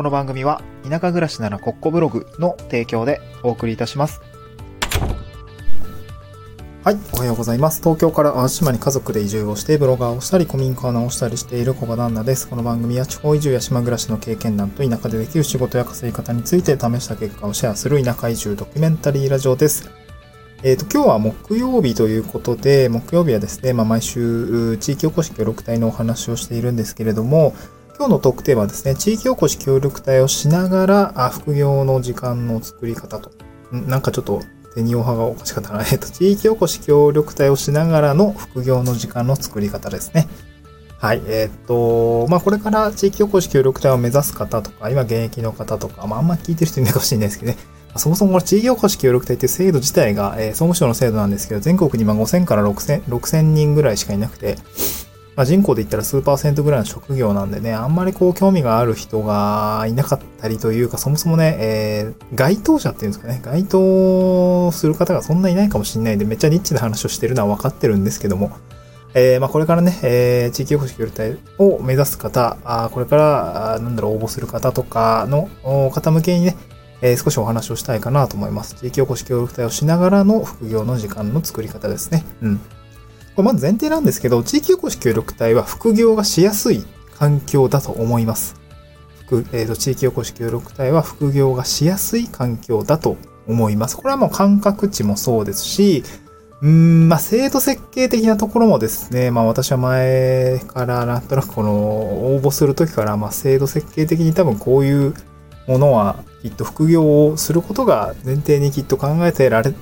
この番組は田舎暮らしならコッコブログの提供でお送りいたします。はい、おはようございます。東京から淡路島に家族で移住をしてブロガーをしたり古民家を直したりしている小場旦那です。この番組は地方移住や島暮らしの経験談と田舎でできる仕事や稼ぎ方について試した結果をシェアする田舎移住ドキュメンタリーラジオです。えっ、と、今日は木曜日ということで、木曜日はですね、まあ、毎週地域おこし協力隊のお話をしているんですけれども、今日のトークテーマはですね、地域おこし協力隊をしながら、あ副業の時間の作り方と。なんかちょっと手にオハがおかしかったな。えっと、地域おこし協力隊をしながらの副業の時間の作り方ですね。はい。えっと、まあ、これから地域おこし協力隊を目指す方とか、今現役の方とか、まあ、あんま聞いてる人いないかもしれないですけどね。そもそもこの地域おこし協力隊っていう制度自体が、えー、総務省の制度なんですけど、全国に今5000から6000、6000人ぐらいしかいなくて、まあ、人口で言ったら数パーセントぐらいの職業なんでね、あんまりこう興味がある人がいなかったりというか、そもそもね、えー、該当者っていうんですかね、該当する方がそんないないかもしれないんで、めっちゃニッチな話をしてるのは分かってるんですけども、えー、まあこれからね、えー、地域おこし協力隊を目指す方、あこれから、なんだろう、応募する方とかの方向けにね、えー、少しお話をしたいかなと思います。地域おこし協力隊をしながらの副業の時間の作り方ですね。うん。これまず前提なんですけど、地域おこし協力隊は副業がしやすい環境だと思います。副えーと、地域おこし協力隊は副業がしやすい環境だと思います。これはもう感覚値もそうですし、うーん、まあ、制度設計的なところもですね、まあ、私は前からなんとなくこの応募するときから、まあ、制度設計的に多分こういうものはきっと副業をすることが前提にきっと考えてられ、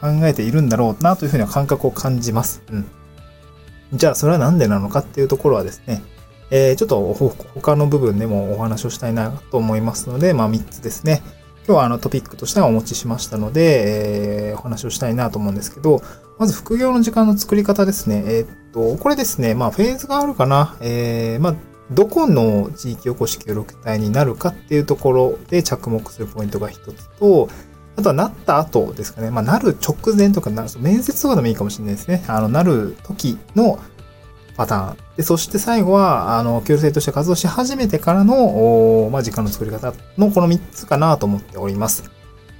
考えているんだろうなというふうな感覚を感じます。うん。じゃあ、それはなんでなのかっていうところはですね、えー、ちょっと他の部分でもお話をしたいなと思いますので、まあ3つですね。今日はあのトピックとしてはお持ちしましたので、えー、お話をしたいなと思うんですけど、まず副業の時間の作り方ですね。えー、っと、これですね、まあフェーズがあるかな。えー、まあどこの地域おこし協力隊になるかっていうところで着目するポイントが一つと、あとはなった後ですかね。まあ、なる直前とかなる、面接とかでもいいかもしれないですね。あの、なる時のパターン。で、そして最後は、あの、協力として活動し始めてからの、まあ、時間の作り方のこの3つかなと思っております。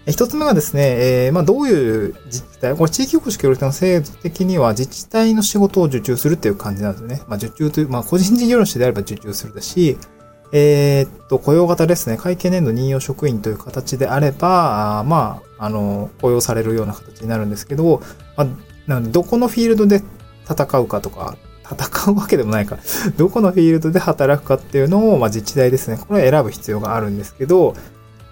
一つ目がですね、えー、まあ、どういう自治体、これ地域おこし協力隊の制度的には自治体の仕事を受注するっていう感じなんですよね。まあ、受注という、まあ、個人事業主であれば受注するだし、えー、っと、雇用型ですね。会計年度任用職員という形であれば、あまあ、あの、雇用されるような形になるんですけど、まあ、なので、どこのフィールドで戦うかとか、戦うわけでもないか。どこのフィールドで働くかっていうのを、まあ、自治体ですね。これを選ぶ必要があるんですけど、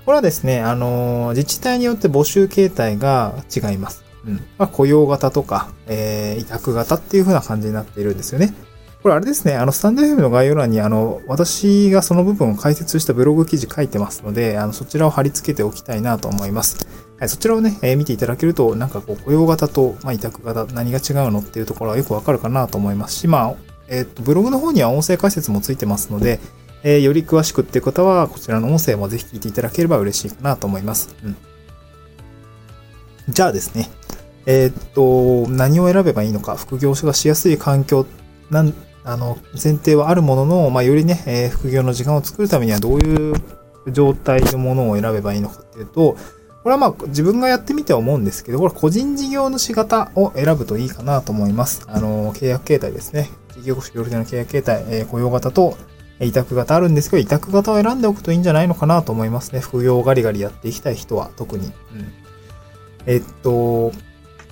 これはですね、あの、自治体によって募集形態が違います。うん。まあ、雇用型とか、えー、委託型っていう風な感じになっているんですよね。これあれですね、あの、スタンド FM の概要欄に、あの、私がその部分を解説したブログ記事書いてますので、あの、そちらを貼り付けておきたいなと思います。はい、そちらをね、えー、見ていただけると、なんかこう、雇用型と、まあ、委託型、何が違うのっていうところはよくわかるかなと思いますし、まあ、えっ、と、ブログの方には音声解説もついてますので、えー、より詳しくっていう方は、こちらの音声もぜひ聞いていただければ嬉しいかなと思います。うん。じゃあですね、え、っと、何を選べばいいのか、副業がしやすい環境、なん、あの、前提はあるものの、まあ、よりね、えー、副業の時間を作るためにはどういう状態のものを選べばいいのかっていうと、これはまあ自分がやってみて思うんですけど、これ個人事業主型を選ぶといいかなと思います。あの、契約形態ですね。事業主協力の契約形態、えー、雇用型と委託型あるんですけど、委託型を選んでおくといいんじゃないのかなと思いますね。副業をガリガリやっていきたい人は特に。うん、えっと、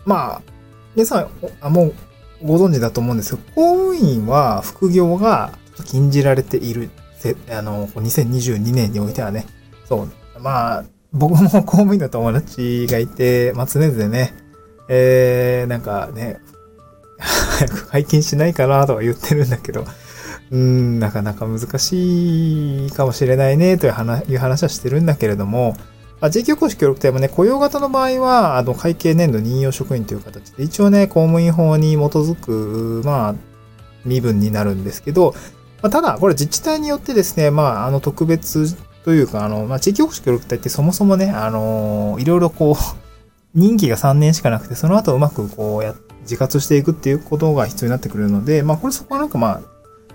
まあ、皆さん、あもうご存知だと思うんですけど、公務員は副業が禁じられている。あの、2022年においてはね。そう。まあ、僕も 公務員の友達がいて、まあ、常々ね、えー、なんかね、早く解禁しないかなとか言ってるんだけど、うん、なかなか難しいかもしれないね、という話はしてるんだけれども、あ、地域おこし協力隊もね、雇用型の場合は、あの、会計年度任用職員という形で、一応ね、公務員法に基づく、まあ、身分になるんですけど、まあ、ただ、これ自治体によってですね、まあ、あの、特別というか、あの、まあ、地域おこし協力隊ってそもそもね、あの、いろいろこう、任期が3年しかなくて、その後うまくこうや、自活していくっていうことが必要になってくるので、まあ、これそこはなんかまあ、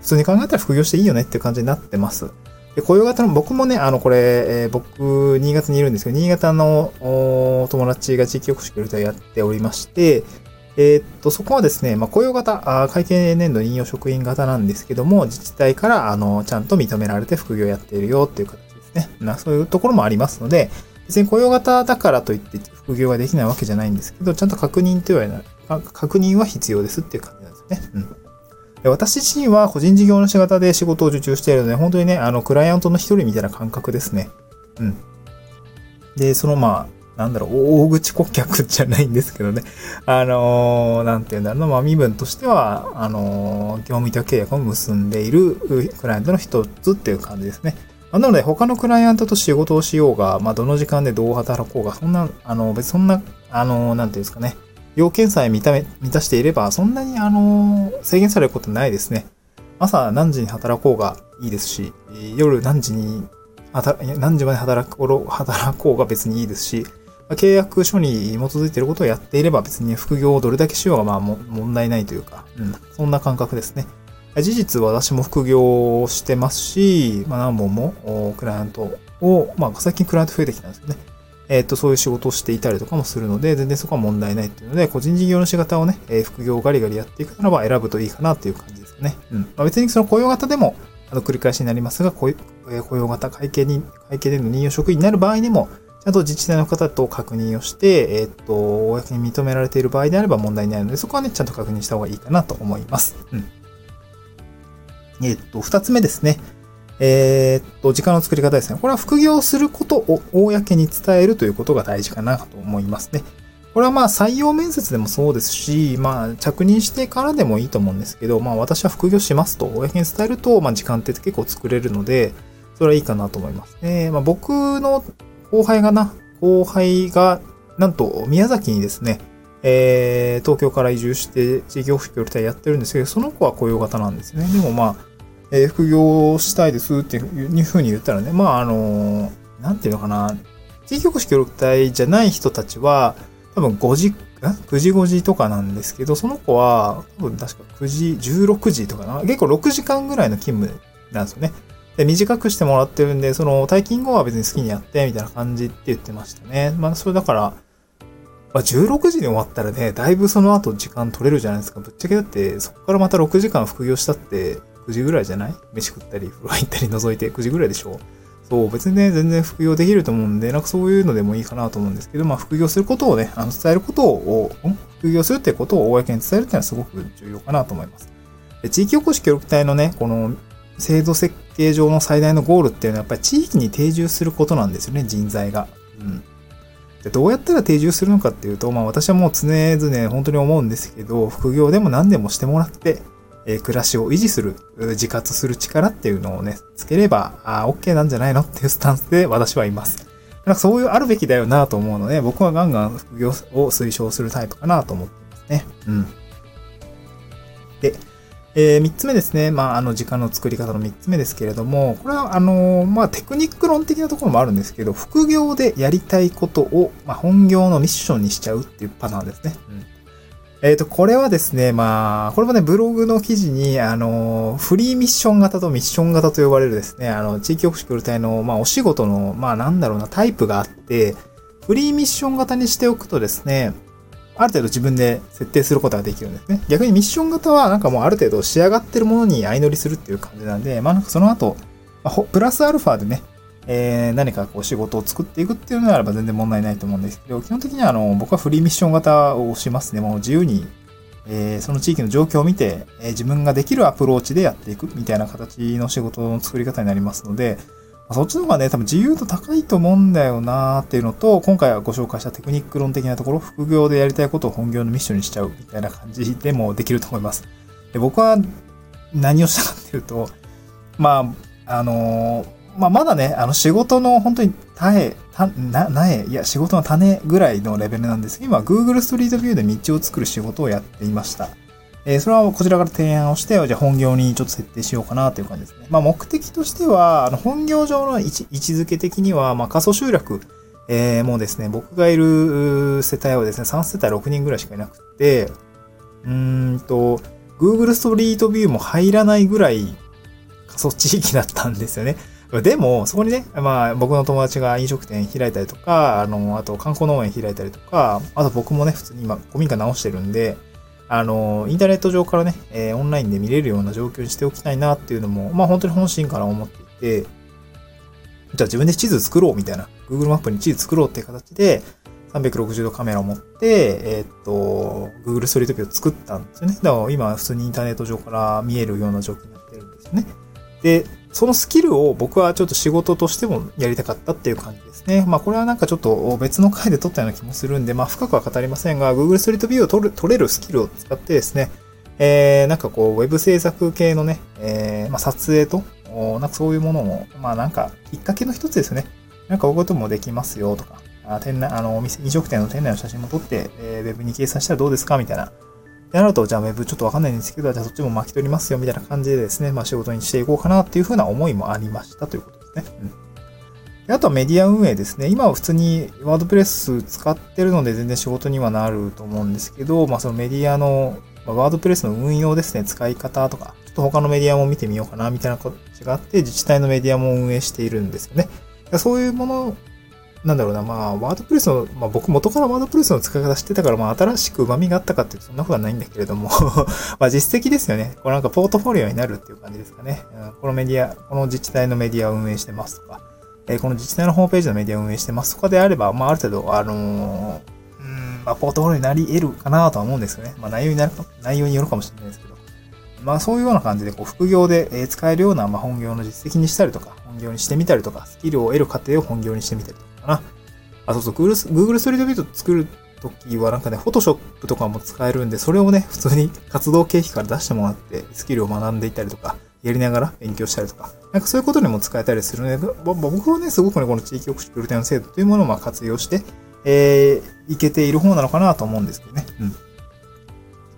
普通に考えたら副業していいよねっていう感じになってます。で、雇用型の、僕もね、あの、これ、えー、僕、新潟にいるんですけど、新潟の友達が地域おこし協力隊やっておりまして、えー、っと、そこはですね、まあ、雇用型、あ会計年度引用職員型なんですけども、自治体から、あの、ちゃんと認められて副業やっているよっていう形ですね。なそういうところもありますので、別に雇用型だからといって副業ができないわけじゃないんですけど、ちゃんと確認というのは、確認は必要ですっていう感じなんですね。うん。私自身は個人事業主型で仕事を受注しているので、本当にね、あの、クライアントの一人みたいな感覚ですね。うん。で、そのまあ、なんだろう、大口顧客じゃないんですけどね。あのー、なんていうんだろうな、まあ、身分としては、あのー、業務委託契約を結んでいるクライアントの一つっていう感じですね。なので、他のクライアントと仕事をしようが、まあ、どの時間でどう働こうが、そんな、あの、別そんな、あの、なんていうんですかね。要件さえ満た満たしていれば、そんなに、あの、制限されることないですね。朝何時に働こうがいいですし、夜何時に、何時まで働こう働こうが別にいいですし、契約書に基づいていることをやっていれば別に副業をどれだけしようがまあ問題ないというか、うん、そんな感覚ですね。事実私も副業をしてますし、まあ、何本もクライアントを、まあ、最近クライアント増えてきたんですよね。えっ、と、そういう仕事をしていたりとかもするので、全然そこは問題ないっていうので、個人事業の仕方をね、えー、副業をガリガリやっていくならば選ぶといいかなっていう感じですね。うん。まあ、別にその雇用型でも、あの、繰り返しになりますが、雇用型、会計に、会計での任用職員になる場合にも、ちゃんと自治体の方と確認をして、えっ、と、公に認められている場合であれば問題ないので、そこはね、ちゃんと確認した方がいいかなと思います。うん。えっ、と、二つ目ですね。えっと、時間の作り方ですね。これは副業することを公に伝えるということが大事かなと思いますね。これはまあ採用面接でもそうですし、まあ着任してからでもいいと思うんですけど、まあ私は副業しますと公に伝えると、まあ時間って結構作れるので、それはいいかなと思います。えまあ僕の後輩がな、後輩が、なんと宮崎にですね、えー、東京から移住して事業副業隊やってるんですけど、その子は雇用型なんですね。でもまあ、えー、副業したいですっていうふうに言ったらね、まああの、なんていうのかな、地域おこし協力隊じゃない人たちは、多分5時、9時5時とかなんですけど、その子は、多分確か9時、16時とかな、結構6時間ぐらいの勤務なんですよね。で、短くしてもらってるんで、その、退勤後は別に好きにやって、みたいな感じって言ってましたね。まあ、それだから、まあ、16時に終わったらね、だいぶその後時間取れるじゃないですか。ぶっちゃけだって、そこからまた6時間副業したって、9時ぐらいじゃない？飯食ったり、風呂入ったり覗いて9時ぐらいでしょ？そう、別にね、全然副業できると思うんで、なんかそういうのでもいいかなと思うんですけど、まあ、副業することをね、あの、伝えることを、副業するってことを公に伝えるっていうのはすごく重要かなと思います。で地域おこし協力隊のね、この制度設計上の最大のゴールっていうのはやっぱり地域に定住することなんですよね、人材が。うん。でどうやったら定住するのかっていうと、まあ私はもう常々本当に思うんですけど、副業でも何でもしてもらって、え、暮らしを維持する、自活する力っていうのをね、つければ、あ OK なんじゃないのっていうスタンスで 私はいます。なんかそういうあるべきだよなと思うので、僕はガンガン副業を推奨するタイプかなと思ってますね。うん。で、えー、3つ目ですね。まあ、あの、時間の作り方の3つ目ですけれども、これは、あの、まあ、テクニック論的なところもあるんですけど、副業でやりたいことを、まあ、本業のミッションにしちゃうっていうパターンですね。うんえっ、ー、と、これはですね、まあ、これもね、ブログの記事に、あの、フリーミッション型とミッション型と呼ばれるですね、あの、地域おこし協力隊の、まあ、お仕事の、まあ、なんだろうな、タイプがあって、フリーミッション型にしておくとですね、ある程度自分で設定することができるんですね。逆にミッション型はなんかもうある程度仕上がってるものに相乗りするっていう感じなんで、まあなんかその後、まあ、プラスアルファでね、えー、何かこう仕事を作っていくっていうのであれば全然問題ないと思うんですけど、基本的にはあの僕はフリーミッション型をしますね。もう自由に、えー、その地域の状況を見て、えー、自分ができるアプローチでやっていくみたいな形の仕事の作り方になりますので、そっちの方がね、多分自由度高いと思うんだよなーっていうのと、今回はご紹介したテクニック論的なところ、副業でやりたいことを本業のミッションにしちゃうみたいな感じでもできると思います。で僕は何をしたかっていうと、まあ、あのー、まあ、まだね、あの仕事の本当に種、た、な、苗、いや、仕事の種ぐらいのレベルなんですけど、今、Google ストリートビューで道を作る仕事をやっていました。えー、それはこちらから提案をして、じゃあ本業にちょっと設定しようかなという感じですね。まあ目的としては、あの本業上の位置づけ的には、まあ仮想集落、えー、もうですね、僕がいる世帯はですね、3世帯6人ぐらいしかいなくて、うーんと、Google ストリートビューも入らないぐらい仮想地域だったんですよね。でも、そこにね、まあ、僕の友達が飲食店開いたりとか、あの、あと観光農園開いたりとか、あと僕もね、普通に今、古民家直してるんで、あの、インターネット上からね、えー、オンラインで見れるような状況にしておきたいなっていうのも、まあ本当に本心から思っていて、じゃあ自分で地図作ろうみたいな、Google マップに地図作ろうっていう形で、360度カメラを持って、えー、っと、Google ストリートビューを作ったんですよね。だから今普通にインターネット上から見えるような状況になってるんですよね。で、そのスキルを僕はちょっと仕事としてもやりたかったっていう感じですね。まあこれはなんかちょっと別の回で撮ったような気もするんで、まあ深くは語りませんが、Google ストリートビューを撮る撮れるスキルを使ってですね、えー、なんかこう、ウェブ制作系のね、えー、まあ撮影と、なんかそういうものも、まあなんかきっかけの一つですね。なんかこういうこともできますよとか、あ店内、あの、お店、飲食店の店内の写真も撮って、えー、ウェブに掲載したらどうですかみたいな。で、なると、じゃあウェブちょっとわかんないんですけど、じゃあそっちも巻き取りますよ、みたいな感じでですね、まあ仕事にしていこうかなっていうふうな思いもありましたということですね。うん。であとはメディア運営ですね。今は普通にワードプレス使ってるので全然仕事にはなると思うんですけど、まあそのメディアの、まあ、ワードプレスの運用ですね、使い方とか、ちょっと他のメディアも見てみようかな、みたいなことがあって、自治体のメディアも運営しているんですよね。そういうものなんだろうな、まあ、ワードプレスの、まあ僕元からワードプレスの使い方知ってたから、まあ新しく旨味があったかっていうとそんなことはないんだけれども まあ実績ですよね。これなんかポートフォリオになるっていう感じですかね。このメディア、この自治体のメディアを運営してますとか、え、この自治体のホームページのメディアを運営してますとかであれば、まあある程度、あのー、ん、まあポートフォリオになり得るかなとは思うんですよね。まあ内容になるか、内容によるかもしれないですけど。まあそういうような感じで、こう副業で使えるような、まあ本業の実績にしたりとか、本業にしてみたりとか、スキルを得る過程を本業にしてみたりとかな。あ、そうそう、Google, Google ストリートビュート作るときはなんかね、Photoshop とかも使えるんで、それをね、普通に活動経費から出してもらって、スキルを学んでいたりとか、やりながら勉強したりとか、なんかそういうことにも使えたりするので、僕はね、すごくね、この地域おこし協力隊の制度というものをまあ活用して、えー、いけている方なのかなと思うんですけどね。うん。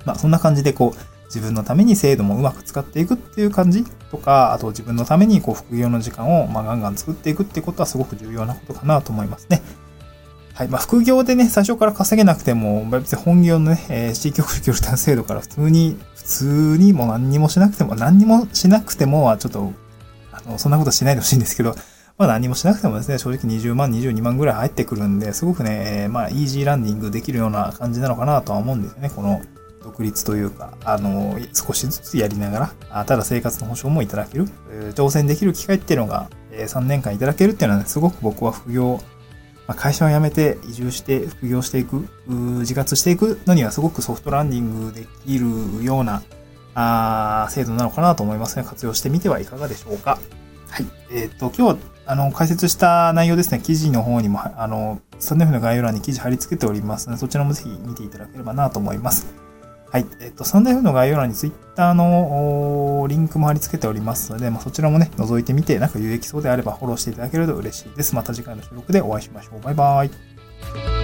まあ、そんな感じで、こう、自分のために制度もうまく使っていくっていう感じとか、あと自分のためにこう副業の時間をまガンガン作っていくってことはすごく重要なことかなと思いますね。はい。まあ、副業でね、最初から稼げなくても、別に本業のね、えー、地域福利協力隊制度から普通に、普通にもう何にもしなくても、何にもしなくてもはちょっと、あの、そんなことしないでほしいんですけど、まあ何もしなくてもですね、正直20万、22万ぐらい入ってくるんで、すごくね、えー、まあイージーランディングできるような感じなのかなとは思うんですよね。この独立というか、あの、少しずつやりながら、ただ生活の保障もいただける、挑戦できる機会っていうのが、3年間いただけるっていうのは、ね、すごく僕は副業まあ、会社を辞めて移住して副業していく、自活していくのにはすごくソフトランディングできるようなあ制度なのかなと思いますね。活用してみてはいかがでしょうか。はい。えっ、ー、と、今日、あの、解説した内容ですね、記事の方にも、あの、スタンド F の概要欄に記事貼り付けておりますので、そちらもぜひ見ていただければなと思います。はい。えっと、サンダー F の概要欄に Twitter のリンクも貼り付けておりますので、まあ、そちらもね、覗いてみて、なんか有益そうであればフォローしていただけると嬉しいです。また次回の収録でお会いしましょう。バイバイ。